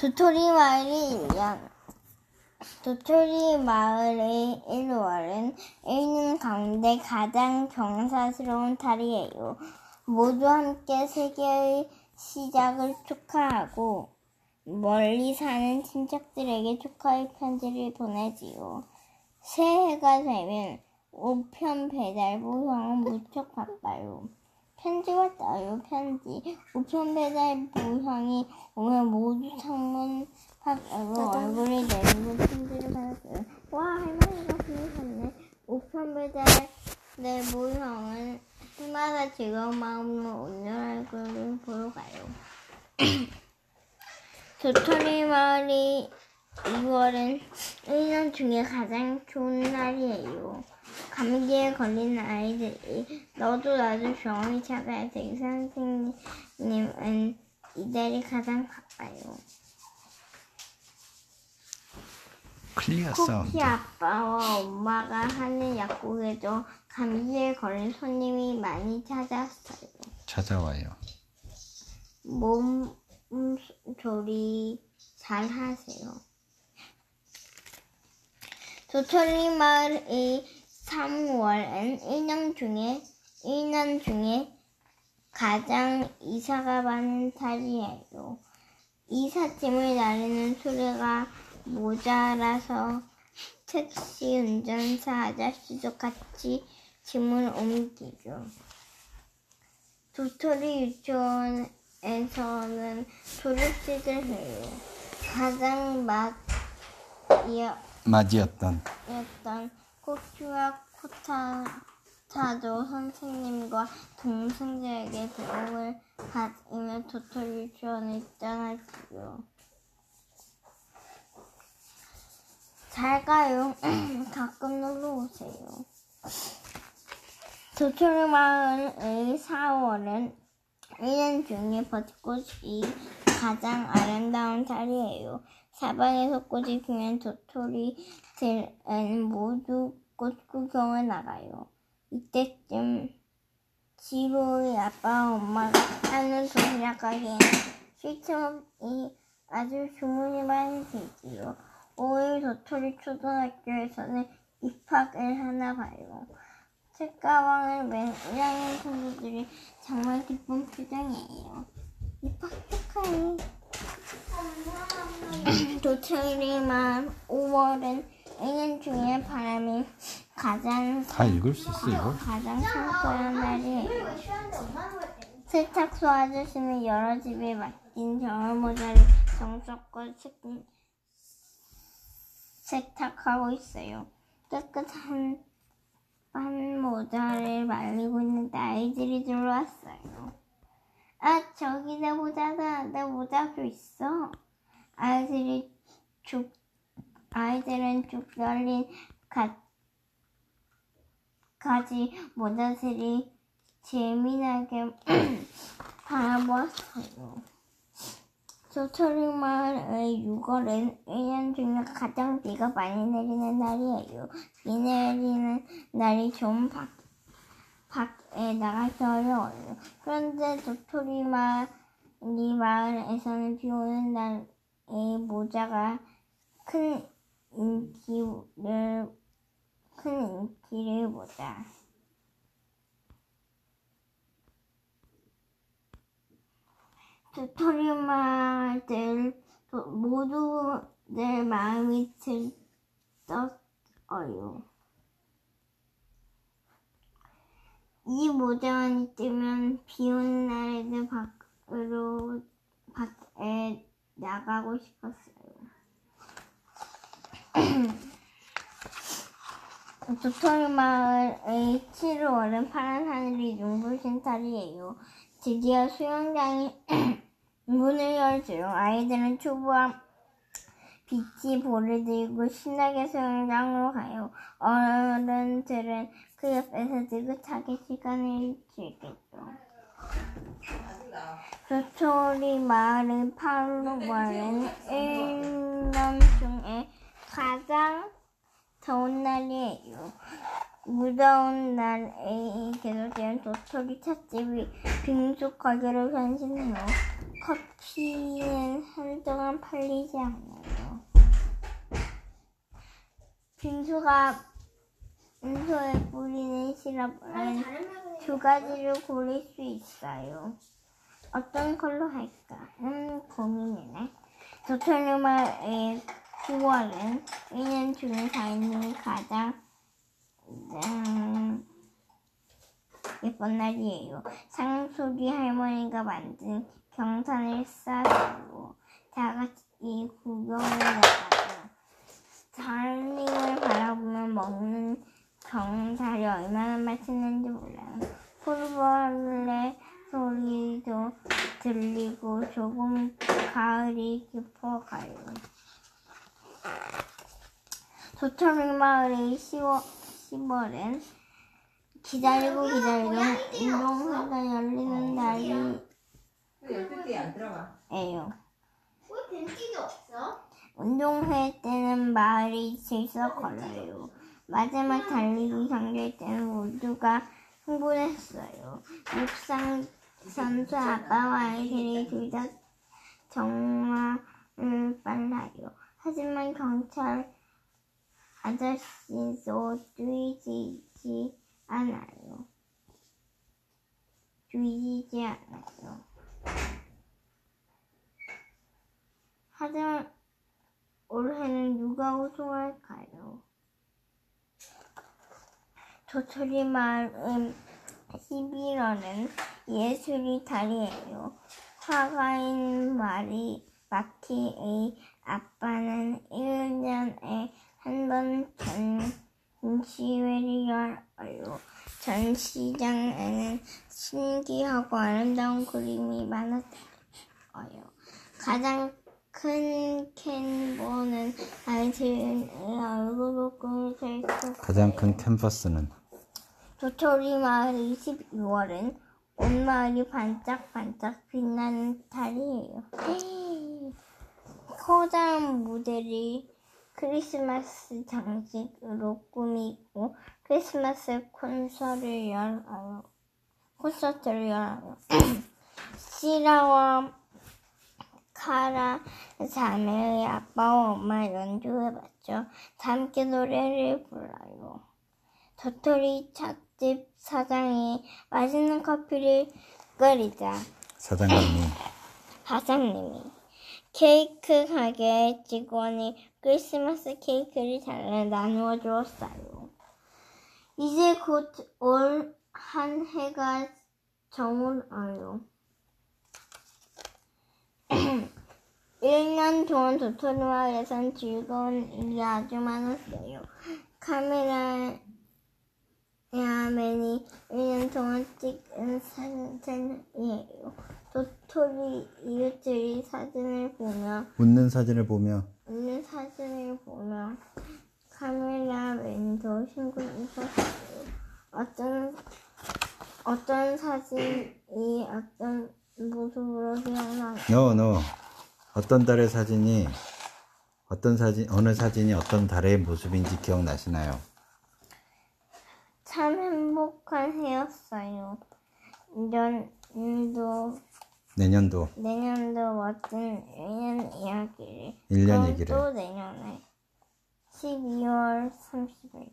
도토리 마을이 1년 도토리 마을의 1월은 1년 가운데 가장 경사스러운 달이에요. 모두 함께 세계의 시작을 축하하고 멀리 사는 친척들에게 축하의 편지를 보내지요. 새해가 되면 우편 배달부 형은 무척 바빠요. 편지 왔어요, 편지. 우편 배달부 형이 오면 모두 창문 밖으로 얼굴을 내밀고 편지를 받았어요. 와, 할머니가 보내셨네. 우편 배달부 형은 해마다 즐거운 마음으로 오늘 얼굴을 보러 가요. 도토리 마을이 2월은 1년 중에 가장 좋은 날이에요. 감기에 걸린 아이들이 너도 나도 병원에 찾아야 돼. 선생님은 이달이 가장 바빠요. clear sound. 쿠키 아빠와 엄마가 하는 약국에도 감기에 걸린 손님이 많이 찾았어요. 찾아와요. 몸 조리 잘 하세요. 도토리 마을의 3월은 1년 중에 1년 중에 가장 이사가 많은 달이에요. 이삿짐을 나르는 소리가 모자라서 택시 운전사 아저씨도 같이 짐을 옮기죠. 도토리 유치원에서는 졸업식을 해요. 가장 맞이었던 막이었던 코키와 코타타도 선생님과 동생들에게 배움을 받으며 도토리 유치원을 떠나지요. 잘 가요. 가끔 놀러 오세요. 도토리 마을의 4월은 1년 중에 벚꽃이 가장 아름다운 달이에요. 사방에서 꽃이 피면 도토리들은 모두 꽃 구경을 나가요. 이때쯤 지로의 아빠와 엄마가 하는 도시락 가게에는 쉴틈이 아주 주문이 많이 되지요. 5일 도토리 초등학교에서는 입학을 하나 봐요. 책가방을 맨 1학년 친구들이 정말 기쁜 표정이에요. 입학 축하해. 도토리만 5월은 1년 중에 바람이 가장 다 읽을 수 있어 이거? 가장 상쾌한 날이에요. 세탁소 아저씨는 여러 집에 맡긴 겨울 모자를 정성껏 세- 세탁하고 있어요. 깨끗한 한 모자를 말리고 있는데 아이들이 들어왔어요. 아, 저기 내 모자다. 내 모자 도 있어. 아이들이 쭉, 아이들은 쭉 열린 가, 가지 모자들이 재미나게 바라보았어요. 도토리 마을의 6월은 1년 중에 가장 비가 많이 내리는 날이에요. 비 내리는 날이 좀 밖, 밖에 나가기 어려워요. 그런데 도토리 마을 이 마을에서는 비 오는 날에 모자가 큰 인기를 큰 인기를 보자. 도토리 마을들 모두 내 마음이 들떴어요. 이 모자만 있으면 비 오는 날에는 밖으로 밖에 나가고 싶었어요. 도토리 마을의 7월은 파란 하늘이 눈부신 달이에요. 드디어 수영장이 문을 열죠. 아이들은 초보와 비치볼을 들고 신나게 수영장으로 가요. 어른들은 그 옆에서 느긋하게 시간을 즐기죠. 도토리 마을의 8월은 1년 중에 가장 더운 날이에요. 무더운 날에 계속되는 도토리 찻집이 빙수 가게로 변신해요. 커피는 한동안 팔리지 않아요. 빙수가 빙수에 뿌리는 시럽은 두 가지를 고를 수 있어요. 어떤 걸로 할까? 음, 고민이네. 도토리마의 9월은 1년 중에 삶이 가장 음, 예쁜 날이에요. 상소리 할머니가 만든 경산을 싸고 다 같이 구경을 나가요. 달님을 바라보며 먹는 경살이 얼마나 맛있는지 몰라요. 풀벌레 소리도 들리고 조금 가을이 깊어가요. 도토리 마을의 10월, 10월엔 기다리고 기다리던 운동회가 열리는 날이에요. 운동회 때는 마을이 질서 걸어요. 마지막 달리기 경기일 때는 모두가 흥분했어요. 육상 선수 아빠와 아이들이 둘 다 정말 빨라요. 하지만 경찰 아저씨도 뛰지 않아요. 뛰지 않아요. 하지만 올해는 누가 우승할까요? 도토리 마을은 11월은 예술의 달이에요. 화가인 마리 마티의 아빠는 1년에 한 번 전시회를 열어요. 전시장에는 신기하고 아름다운 그림이 많았어요. 가장 큰 캔버는 아이들의 얼굴을 꾸며져 있고 가장 큰 캔버스는 도토리 마을 22월은 온 마을이 반짝반짝 빛나는 달이에요. 커다란 무대를 크리스마스 장식으로 꾸미고 크리스마스 콘서트를 열어요. 콘서트를 열어요. 시라와 카라 자매의 아빠와 엄마 맞춰 다 함께 노래를 불러요. 도토리 찻 집 사장이 맛있는 커피를 끓이자 사장님이 사장님이 케이크 가게 직원이 크리스마스 케이크를 잘라 나누어 주었어요. 이제 곧 올 한 해가 저물어요. 1년 동안 도토리마을에선 즐거운 일이 아주 많았어요. 카메라 야맨이 1년 동안 찍은 사진이에요. 도토리 이웃들이 사진을 보며 웃는 사진을 보며 있는 사진을 보며 카메라맨도 신고 있었어요. 어떤 어떤 사진이 어떤 모습으로 기억나요? 너, 너 어떤 달의 사진이 어떤 사진 어느 사진이 어떤 달의 모습인지 기억나시나요? 참 행복한 해였어요. 내년도. 내년도. 내년도 멋진 1년 이야기를. 1년 그럼 얘기를 또 내년에 12월 30일